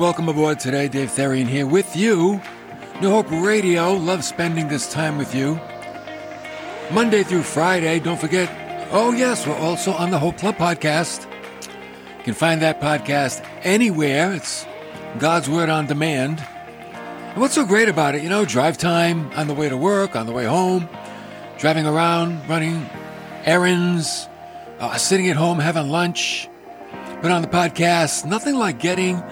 Welcome aboard today. Dave Therian here with you. New Hope Radio. Love spending this time with you. Monday through Friday. Don't forget. Oh, yes, we're also on the Hope Club podcast. You can find that podcast anywhere. It's God's Word on Demand. And what's so great about it? You know, drive time on the way to work, on the way home, driving around, running errands, uh, sitting at home having lunch. But on the podcast, nothing like getting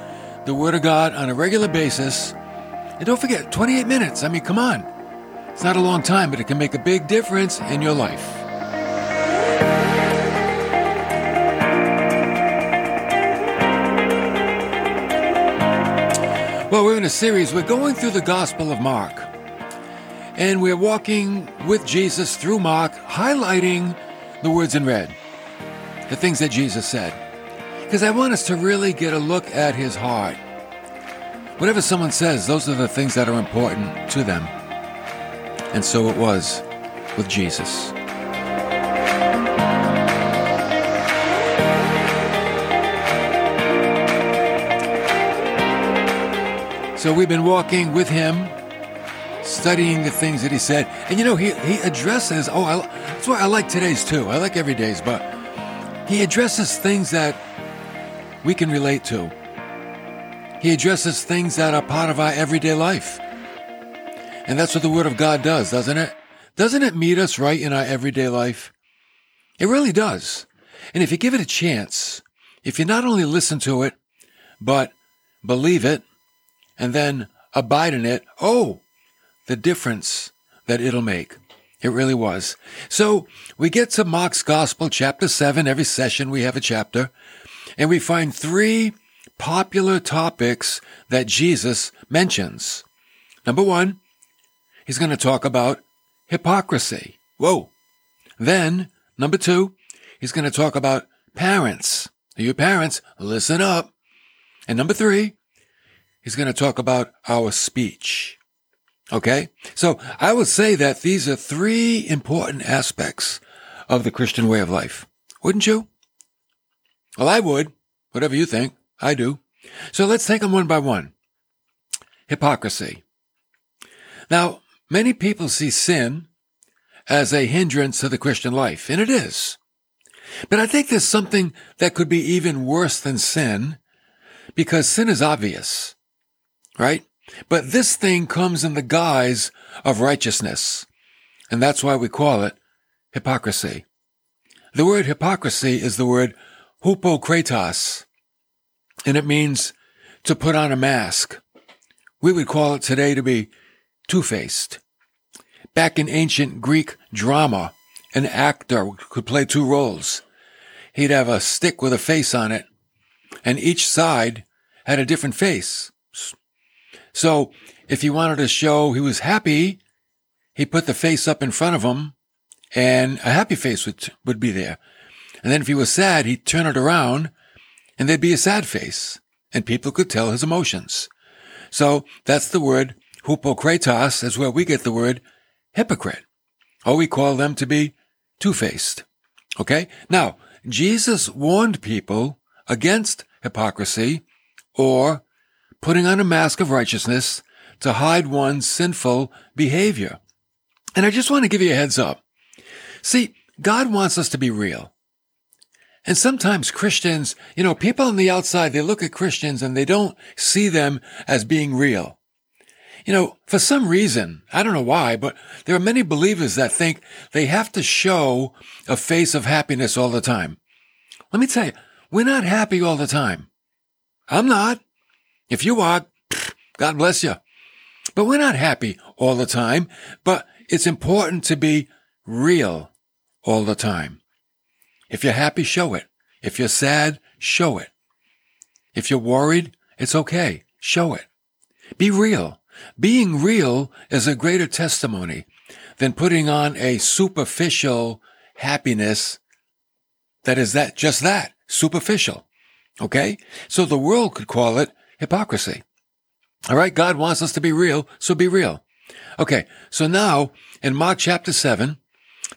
the Word of God on a regular basis. And don't forget, 28 minutes. I mean, come on. It's not a long time, but it can make a big difference in your life. Well, we're in a series. We're going through the Gospel of Mark. And we're walking with Jesus through Mark, highlighting the words in red, the things that Jesus said because I want us to really get a look at his heart. Whatever someone says, those are the things that are important to them. And so it was with Jesus. So we've been walking with him, studying the things that he said. And you know, he, he addresses, oh, I, that's why I like today's too. I like every day's, but he addresses things that we can relate to. He addresses things that are part of our everyday life. And that's what the Word of God does, doesn't it? Doesn't it meet us right in our everyday life? It really does. And if you give it a chance, if you not only listen to it, but believe it, and then abide in it, oh, the difference that it'll make. It really was. So we get to Mark's Gospel, chapter 7. Every session we have a chapter. And we find three popular topics that Jesus mentions. Number one, he's going to talk about hypocrisy. Whoa. Then, number two, he's going to talk about parents. You parents, listen up. And number three, he's going to talk about our speech. Okay? So I would say that these are three important aspects of the Christian way of life. Wouldn't you? Well, I would. Whatever you think, I do. So let's take them one by one. Hypocrisy. Now, many people see sin as a hindrance to the Christian life, and it is. But I think there's something that could be even worse than sin, because sin is obvious, right? But this thing comes in the guise of righteousness, and that's why we call it hypocrisy. The word hypocrisy is the word Hupokratos, and it means to put on a mask. We would call it today to be two-faced. Back in ancient Greek drama, an actor could play two roles. He'd have a stick with a face on it, and each side had a different face. So if he wanted to show he was happy, he put the face up in front of him, and a happy face would, would be there. And then if he was sad, he'd turn it around and there'd be a sad face and people could tell his emotions. So that's the word hupokratos is where we get the word hypocrite. Or we call them to be two-faced. Okay? Now, Jesus warned people against hypocrisy or putting on a mask of righteousness to hide one's sinful behavior. And I just want to give you a heads up. See, God wants us to be real. And sometimes Christians, you know, people on the outside, they look at Christians and they don't see them as being real. You know, for some reason, I don't know why, but there are many believers that think they have to show a face of happiness all the time. Let me tell you, we're not happy all the time. I'm not. If you are, God bless you. But we're not happy all the time, but it's important to be real all the time. If you're happy, show it. If you're sad, show it. If you're worried, it's okay. Show it. Be real. Being real is a greater testimony than putting on a superficial happiness that is that, just that, superficial. Okay? So the world could call it hypocrisy. All right. God wants us to be real. So be real. Okay. So now in Mark chapter seven,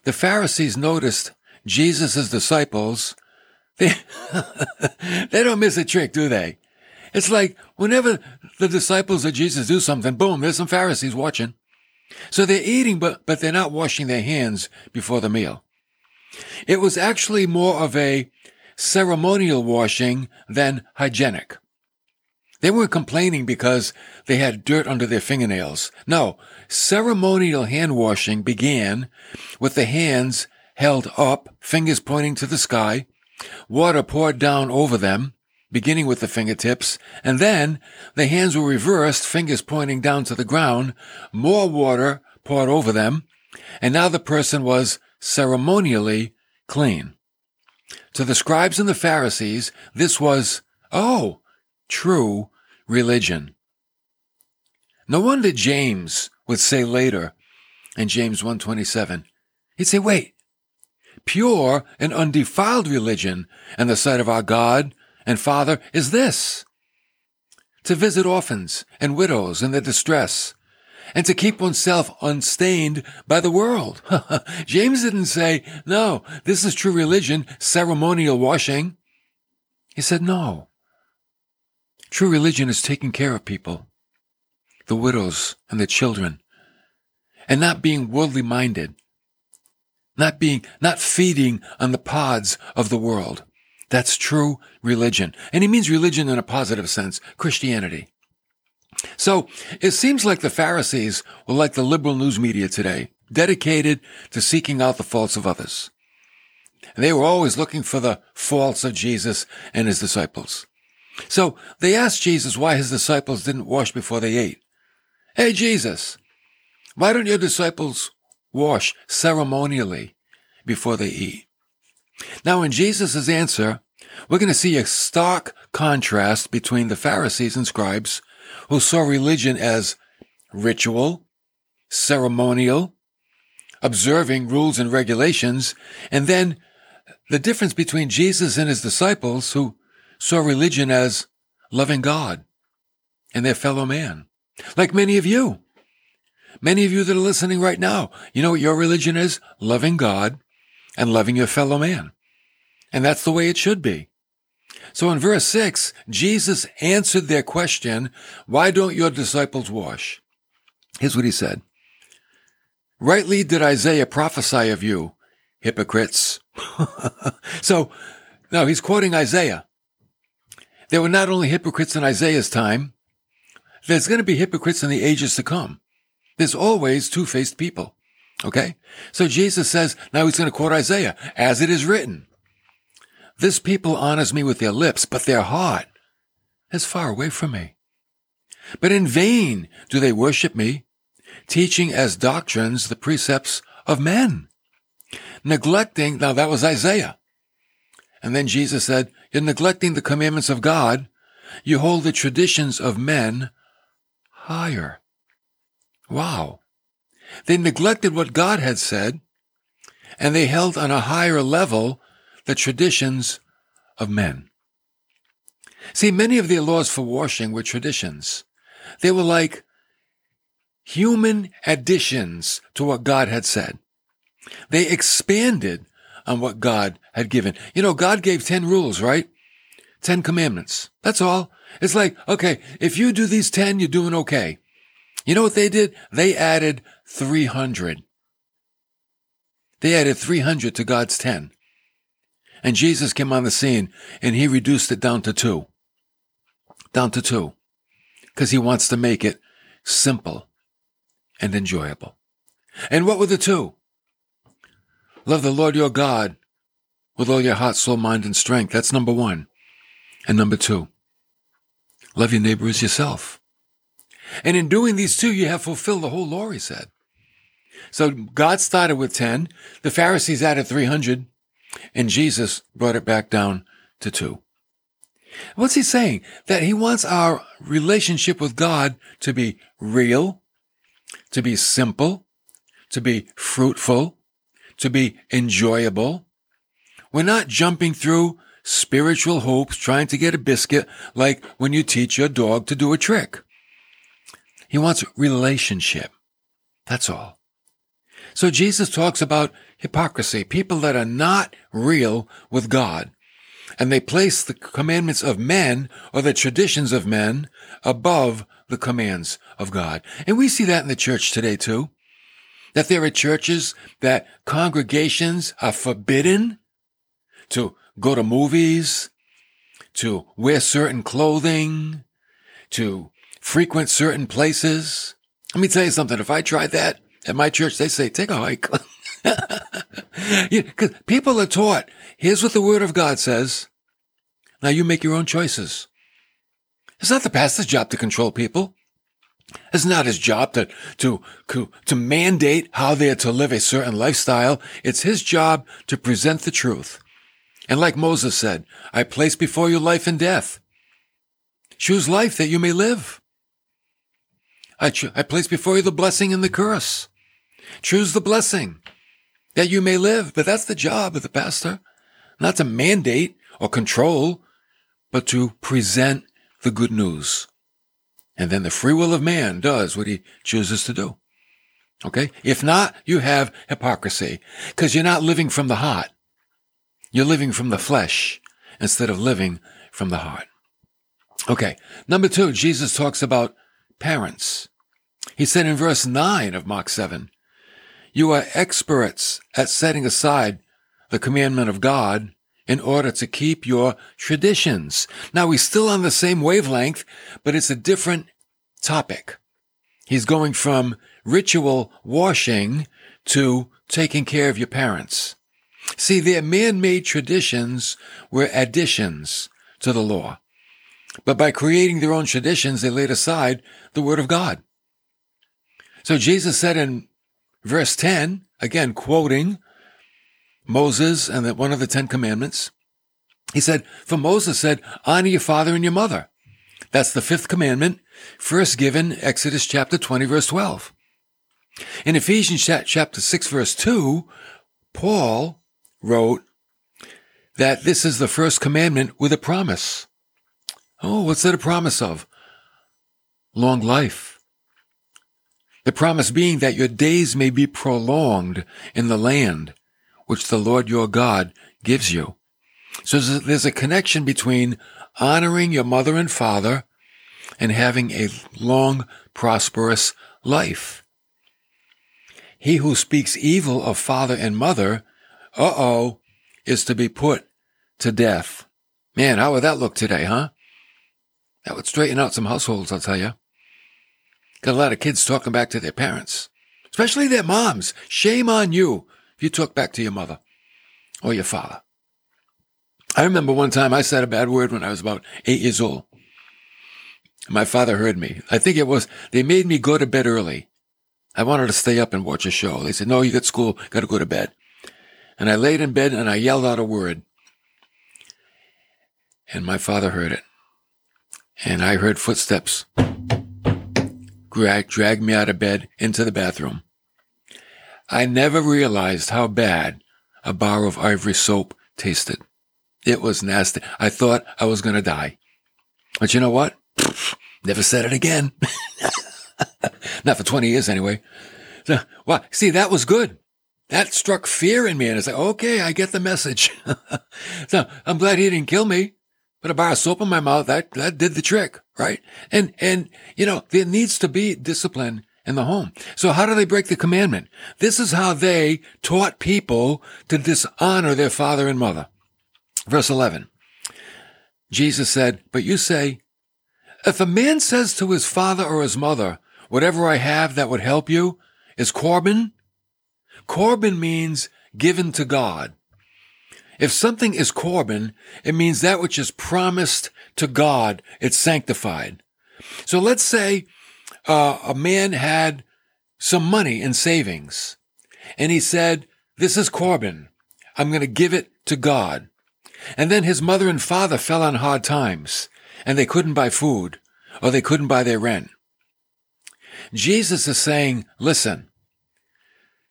the Pharisees noticed Jesus' disciples, they, they don't miss a trick, do they? It's like whenever the disciples of Jesus do something, boom, there's some Pharisees watching. So they're eating, but, but they're not washing their hands before the meal. It was actually more of a ceremonial washing than hygienic. They weren't complaining because they had dirt under their fingernails. No, ceremonial hand washing began with the hands held up, fingers pointing to the sky, water poured down over them, beginning with the fingertips, and then the hands were reversed, fingers pointing down to the ground, more water poured over them, and now the person was ceremonially clean. To the scribes and the Pharisees, this was, oh, true religion. No wonder James would say later in James 127, he'd say, wait, pure and undefiled religion in the sight of our God and Father is this to visit orphans and widows in their distress, and to keep oneself unstained by the world. James didn't say, no, this is true religion, ceremonial washing. He said, no. True religion is taking care of people, the widows and the children, and not being worldly minded, not being, not feeding on the pods of the world. That's true religion. And he means religion in a positive sense, Christianity. So it seems like the Pharisees were like the liberal news media today, dedicated to seeking out the faults of others. They were always looking for the faults of Jesus and his disciples. So they asked Jesus why his disciples didn't wash before they ate. Hey, Jesus, why don't your disciples wash ceremonially before they eat? Now, in Jesus' answer, we're going to see a stark contrast between the Pharisees and scribes who saw religion as ritual, ceremonial, observing rules and regulations, and then the difference between Jesus and his disciples who saw religion as loving God and their fellow man. Like many of you. Many of you that are listening right now, you know what your religion is? Loving God and loving your fellow man. And that's the way it should be. So in verse 6, Jesus answered their question, Why don't your disciples wash? Here's what he said. Rightly did Isaiah prophesy of you, hypocrites. so, now he's quoting Isaiah. There were not only hypocrites in Isaiah's time, there's going to be hypocrites in the ages to come. There's always two-faced people. Okay? So Jesus says, now he's going to quote Isaiah, as it is written. This people honors me with their lips, but their heart is far away from me. But in vain do they worship me, teaching as doctrines the precepts of men. Neglecting, now that was Isaiah. And then Jesus said, you're neglecting the commandments of God. You hold the traditions of men higher. Wow. They neglected what God had said, and they held on a higher level the traditions of men. See, many of their laws for washing were traditions. They were like human additions to what God had said. They expanded on what God had given. You know, God gave 10 rules, right? 10 commandments. That's all. It's like, okay, if you do these 10, you're doing okay. You know what they did? They added 300. They added 300 to God's 10. And Jesus came on the scene and he reduced it down to two. Down to two. Because he wants to make it simple and enjoyable. And what were the two? Love the Lord your God with all your heart, soul, mind, and strength. That's number one. And number two, love your neighbor as yourself. And in doing these two, you have fulfilled the whole law, he said. So God started with 10. The Pharisees added 300 and Jesus brought it back down to two. What's he saying? That he wants our relationship with God to be real, to be simple, to be fruitful, to be enjoyable. We're not jumping through spiritual hoops trying to get a biscuit like when you teach your dog to do a trick. He wants relationship. That's all. So Jesus talks about hypocrisy, people that are not real with God. And they place the commandments of men or the traditions of men above the commands of God. And we see that in the church today too. That there are churches that congregations are forbidden to go to movies, to wear certain clothing, to frequent certain places. Let me tell you something. If I tried that at my church, they say, take a hike. Because people are taught, here's what the word of God says. Now you make your own choices. It's not the pastor's job to control people. It's not his job to, to, to mandate how they are to live a certain lifestyle. It's his job to present the truth. And like Moses said, I place before you life and death. Choose life that you may live. I, cho- I place before you the blessing and the curse. Choose the blessing that you may live. But that's the job of the pastor, not to mandate or control, but to present the good news. And then the free will of man does what he chooses to do. Okay. If not, you have hypocrisy because you're not living from the heart. You're living from the flesh instead of living from the heart. Okay. Number two, Jesus talks about parents. He said in verse nine of Mark 7, you are experts at setting aside the commandment of God in order to keep your traditions. Now he's still on the same wavelength, but it's a different topic. He's going from ritual washing to taking care of your parents. See, their man-made traditions were additions to the law. But by creating their own traditions, they laid aside the word of God. So Jesus said in verse 10, again quoting Moses and the, one of the Ten Commandments, he said, For Moses said, honor your father and your mother. That's the fifth commandment, first given Exodus chapter 20, verse 12. In Ephesians chapter 6, verse 2, Paul wrote that this is the first commandment with a promise. Oh, what's that a promise of? Long life. The promise being that your days may be prolonged in the land which the Lord your God gives you. So there's a connection between honoring your mother and father and having a long, prosperous life. He who speaks evil of father and mother, uh-oh, is to be put to death. Man, how would that look today, huh? That would straighten out some households, I'll tell you. Got a lot of kids talking back to their parents, especially their moms. Shame on you if you talk back to your mother or your father. I remember one time I said a bad word when I was about eight years old. My father heard me. I think it was, they made me go to bed early. I wanted to stay up and watch a show. They said, no, you got school, got to go to bed. And I laid in bed and I yelled out a word. And my father heard it. And I heard footsteps drag, dragged me out of bed into the bathroom. I never realized how bad a bar of ivory soap tasted. It was nasty. I thought I was going to die. But you know what? Never said it again. Not for 20 years anyway. So, well, see, that was good. That struck fear in me. And it's like, okay, I get the message. so I'm glad he didn't kill me. But a bar of soap in my mouth, that, that did the trick, right? And, and, you know, there needs to be discipline in the home. So how do they break the commandment? This is how they taught people to dishonor their father and mother. Verse 11. Jesus said, but you say, if a man says to his father or his mother, whatever I have that would help you is Corban. Corban means given to God. If something is Corban, it means that which is promised to God, it's sanctified. So let's say uh, a man had some money in savings and he said, this is Corban. I'm going to give it to God. And then his mother and father fell on hard times and they couldn't buy food or they couldn't buy their rent. Jesus is saying, listen,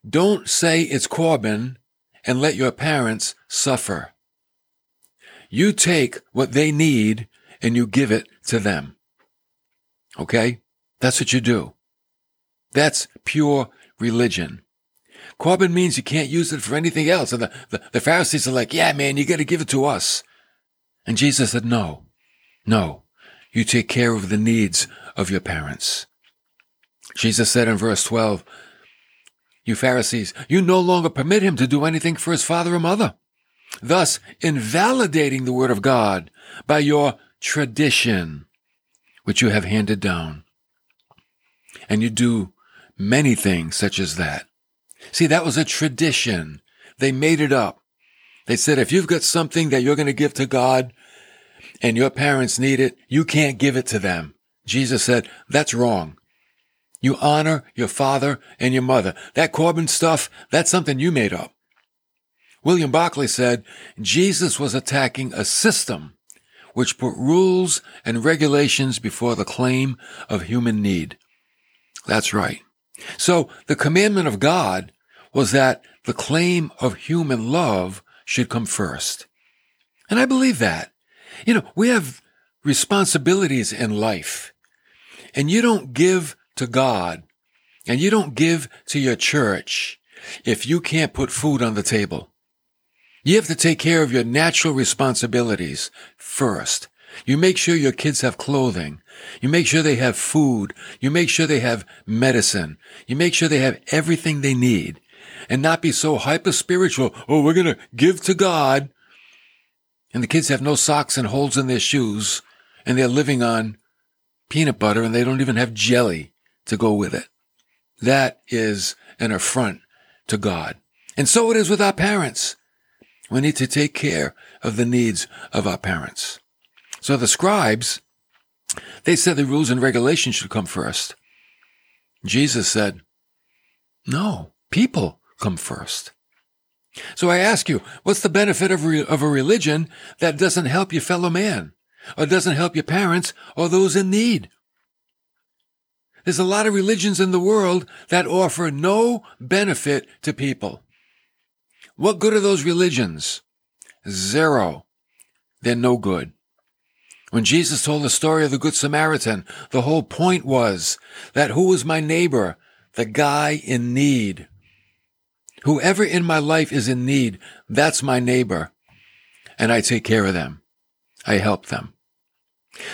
don't say it's Corban and let your parents suffer. You take what they need and you give it to them. Okay? That's what you do. That's pure religion. Corban means you can't use it for anything else. And the, the, the Pharisees are like, yeah, man, you got to give it to us. And Jesus said, no, no, you take care of the needs of your parents. Jesus said in verse 12, you Pharisees, you no longer permit him to do anything for his father or mother, thus invalidating the word of God by your tradition, which you have handed down. And you do many things such as that. See, that was a tradition. They made it up. They said, if you've got something that you're going to give to God and your parents need it, you can't give it to them. Jesus said, that's wrong. You honor your father and your mother. That Corban stuff, that's something you made up. William Barclay said, Jesus was attacking a system which put rules and regulations before the claim of human need. That's right. So the commandment of God was that the claim of human love should come first. And I believe that. You know, we have responsibilities in life and you don't give to God and you don't give to your church if you can't put food on the table. You have to take care of your natural responsibilities first. You make sure your kids have clothing. You make sure they have food. You make sure they have medicine. You make sure they have everything they need and not be so hyper spiritual. Oh, we're going to give to God. And the kids have no socks and holes in their shoes and they're living on peanut butter and they don't even have jelly to go with it. That is an affront to God. And so it is with our parents. We need to take care of the needs of our parents. So the scribes, they said the rules and regulations should come first. Jesus said, no, people come first. So I ask you, what's the benefit of, re- of a religion that doesn't help your fellow man, or doesn't help your parents, or those in need? There's a lot of religions in the world that offer no benefit to people. What good are those religions? Zero. They're no good. When Jesus told the story of the Good Samaritan, the whole point was that who was my neighbor? The guy in need. Whoever in my life is in need, that's my neighbor. And I take care of them. I help them.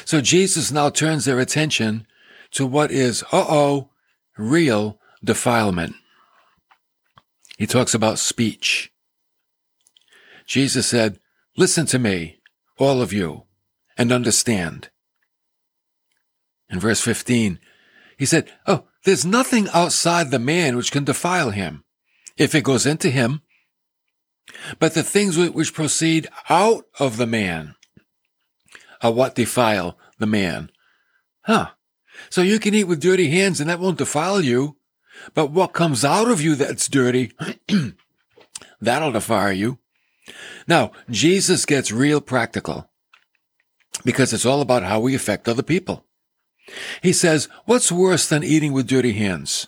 So Jesus now turns their attention to what is, uh-oh, real defilement. He talks about speech. Jesus said, listen to me, all of you, and understand. In verse 15, he said, oh, there's nothing outside the man which can defile him if it goes into him, but the things which proceed out of the man are what defile the man. Huh. So you can eat with dirty hands and that won't defile you. But what comes out of you that's dirty, that'll defile you. Now, Jesus gets real practical because it's all about how we affect other people. He says, what's worse than eating with dirty hands?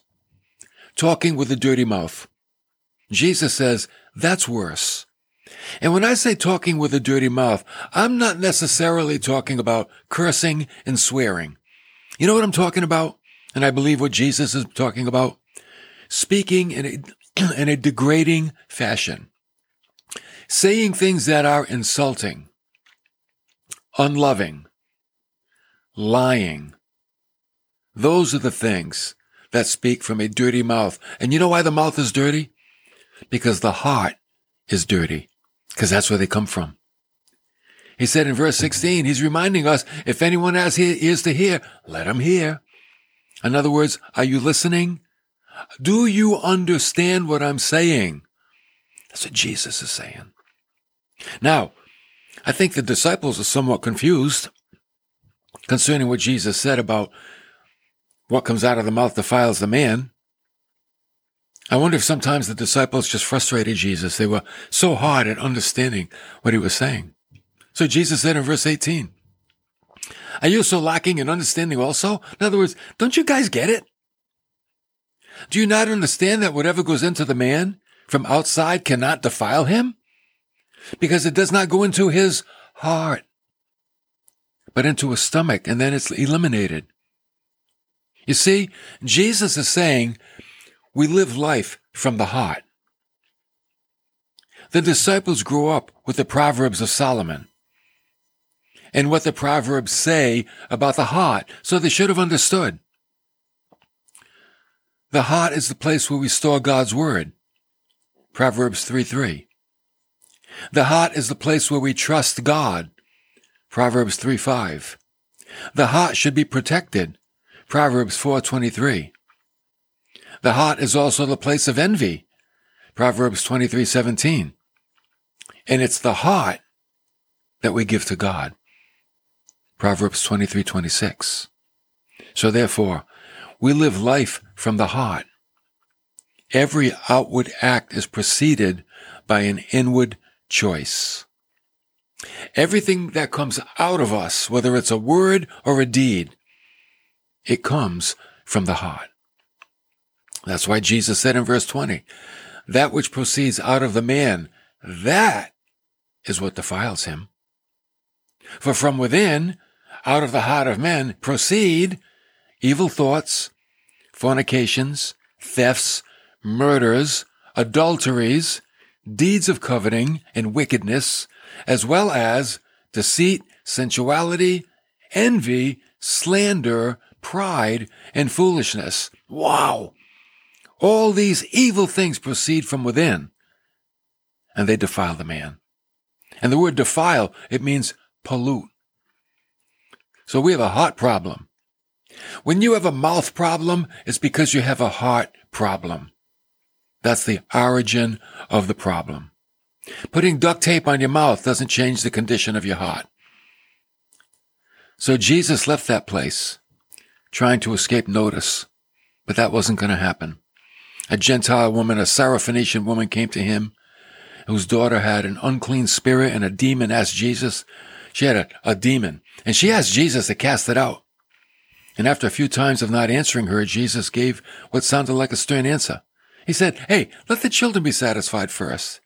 Talking with a dirty mouth. Jesus says, that's worse. And when I say talking with a dirty mouth, I'm not necessarily talking about cursing and swearing. You know what I'm talking about? And I believe what Jesus is talking about? Speaking in a, in a degrading fashion. Saying things that are insulting, unloving, lying. Those are the things that speak from a dirty mouth. And you know why the mouth is dirty? Because the heart is dirty. Because that's where they come from. He said in verse 16, he's reminding us, if anyone has ears to hear, let him hear. In other words, are you listening? Do you understand what I'm saying? That's what Jesus is saying. Now, I think the disciples are somewhat confused concerning what Jesus said about what comes out of the mouth defiles the man. I wonder if sometimes the disciples just frustrated Jesus. They were so hard at understanding what he was saying. So Jesus said in verse 18, Are you so lacking in understanding also? In other words, don't you guys get it? Do you not understand that whatever goes into the man from outside cannot defile him? Because it does not go into his heart, but into his stomach, and then it's eliminated. You see, Jesus is saying we live life from the heart. The disciples grew up with the Proverbs of Solomon. And what the Proverbs say about the heart, so they should have understood. The heart is the place where we store God's word. Proverbs 3 3. The heart is the place where we trust God. Proverbs 3 5. The heart should be protected. Proverbs 4:23. The heart is also the place of envy. Proverbs 23:17. And it's the heart that we give to God. Proverbs 23:26. So therefore, we live life from the heart. Every outward act is preceded by an inward choice. Everything that comes out of us, whether it's a word or a deed, it comes from the heart. That's why Jesus said in verse 20, that which proceeds out of the man, that is what defiles him. For from within, out of the heart of men, proceed evil thoughts, fornications, thefts, murders, adulteries, deeds of coveting and wickedness, as well as deceit, sensuality, envy, slander, pride, and foolishness. Wow! All these evil things proceed from within, and they defile the man. And the word defile, it means pollute. So we have a heart problem. When you have a mouth problem, it's because you have a heart problem. That's the origin of the problem. Putting duct tape on your mouth doesn't change the condition of your heart. So Jesus left that place, trying to escape notice, but that wasn't going to happen. A Gentile woman, a Syrophoenician woman came to him, whose daughter had an unclean spirit and a demon asked Jesus. She had a, a demon, and she asked Jesus to cast it out. And after a few times of not answering her, Jesus gave what sounded like a stern answer. He said, Hey, let the children be satisfied first.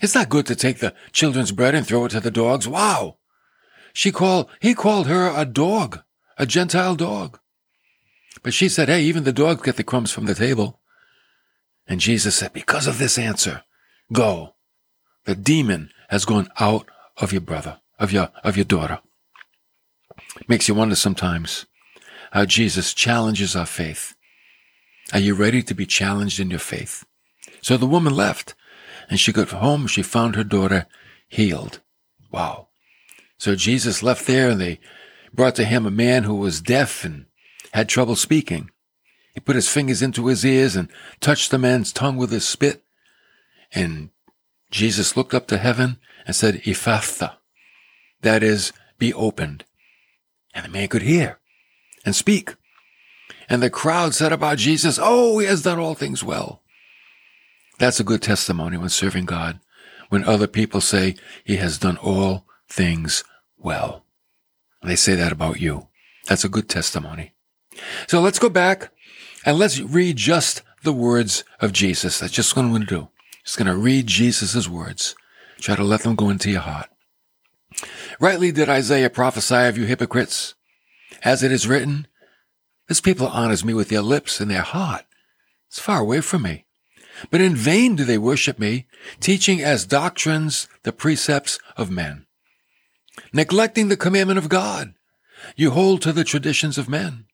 It's not good to take the children's bread and throw it to the dogs. Wow. She called, he called her a dog, a Gentile dog. But she said, Hey, even the dogs get the crumbs from the table. And Jesus said, Because of this answer, go. The demon has gone out of your brother, of your, of your daughter. Makes you wonder sometimes how Jesus challenges our faith. Are you ready to be challenged in your faith? So the woman left and she got home. She found her daughter healed. Wow. So Jesus left there and they brought to him a man who was deaf and had trouble speaking. He put his fingers into his ears and touched the man's tongue with his spit. And Jesus looked up to heaven and said, Ephphatha. That is, be opened. And the man could hear and speak. And the crowd said about Jesus, Oh, he has done all things well. That's a good testimony when serving God, when other people say he has done all things well. They say that about you. That's a good testimony. So let's go back and let's read just the words of Jesus. That's just what I'm going to do. Just going to read Jesus' words. Try to let them go into your heart. Rightly did Isaiah prophesy of you hypocrites. As it is written, this people honors me with their lips and their heart. It's far away from me. But in vain do they worship me, teaching as doctrines the precepts of men. Neglecting the commandment of God, you hold to the traditions of men.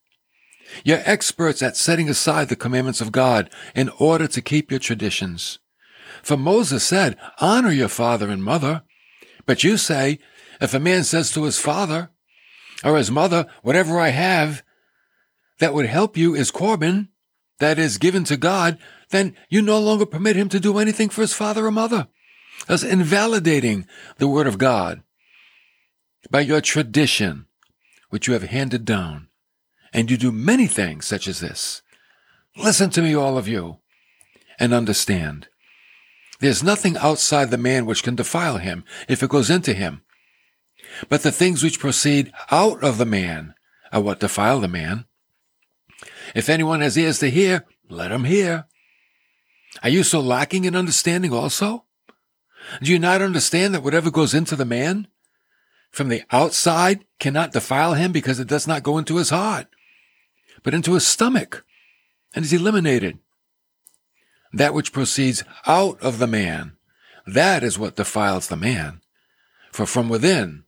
You're experts at setting aside the commandments of God in order to keep your traditions. For Moses said, honor your father and mother. But you say, if a man says to his father or his mother, whatever I have, that would help you is Corban, that is given to God, then you no longer permit him to do anything for his father or mother, thus invalidating the word of God by your tradition, which you have handed down. And you do many things such as this. Listen to me, all of you, and understand. There's nothing outside the man which can defile him if it goes into him. But the things which proceed out of the man are what defile the man. If anyone has ears to hear, let him hear. Are you so lacking in understanding also? Do you not understand that whatever goes into the man from the outside cannot defile him because it does not go into his heart, but into his stomach and is eliminated? That which proceeds out of the man, that is what defiles the man. For from within,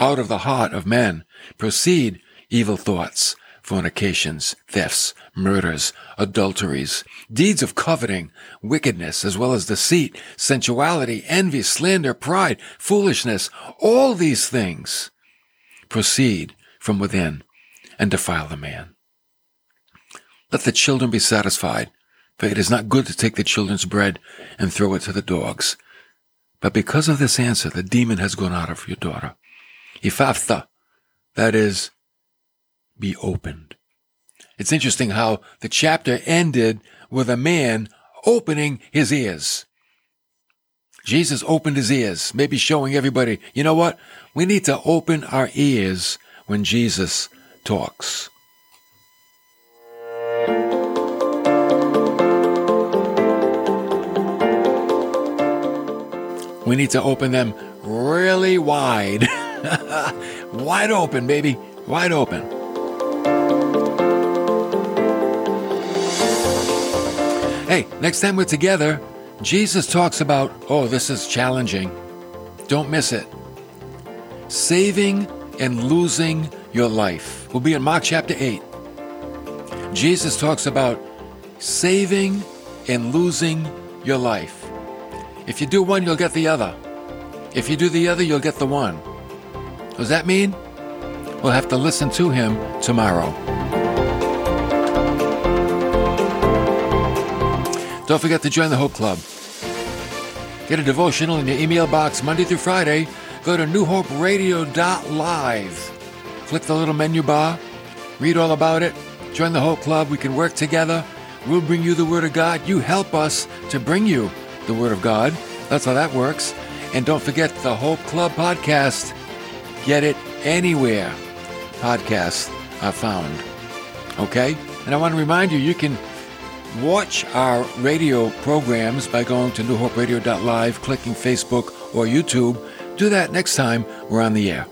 out of the heart of man proceed evil thoughts, fornications, thefts, murders, adulteries, deeds of coveting, wickedness, as well as deceit, sensuality, envy, slander, pride, foolishness. All these things proceed from within and defile the man. Let the children be satisfied, for it is not good to take the children's bread and throw it to the dogs. But because of this answer, the demon has gone out of your daughter. Ephphatha, that is, be opened. It's interesting how the chapter ended with a man opening his ears. Jesus opened his ears, maybe showing everybody, you know what? We need to open our ears when Jesus talks. We need to open them really wide. wide open, baby. Wide open. Hey, next time we're together, Jesus talks about, oh, this is challenging. Don't miss it. Saving and losing your life. We'll be in Mark chapter 8. Jesus talks about saving and losing your life. If you do one, you'll get the other. If you do the other, you'll get the one. Does that mean? We'll have to listen to him tomorrow. Don't forget to join the Hope Club. Get a devotional in your email box Monday through Friday. Go to newhoperadio.live. Click the little menu bar. Read all about it. Join the Hope Club. We can work together. We'll bring you the Word of God. You help us to bring you the Word of God. That's how that works. And don't forget the Hope Club podcast. Get it anywhere podcasts are found. Okay? And I want to remind you, you can watch our radio programs by going to newhoperadio.live, clicking Facebook or YouTube. Do that next time we're on the air.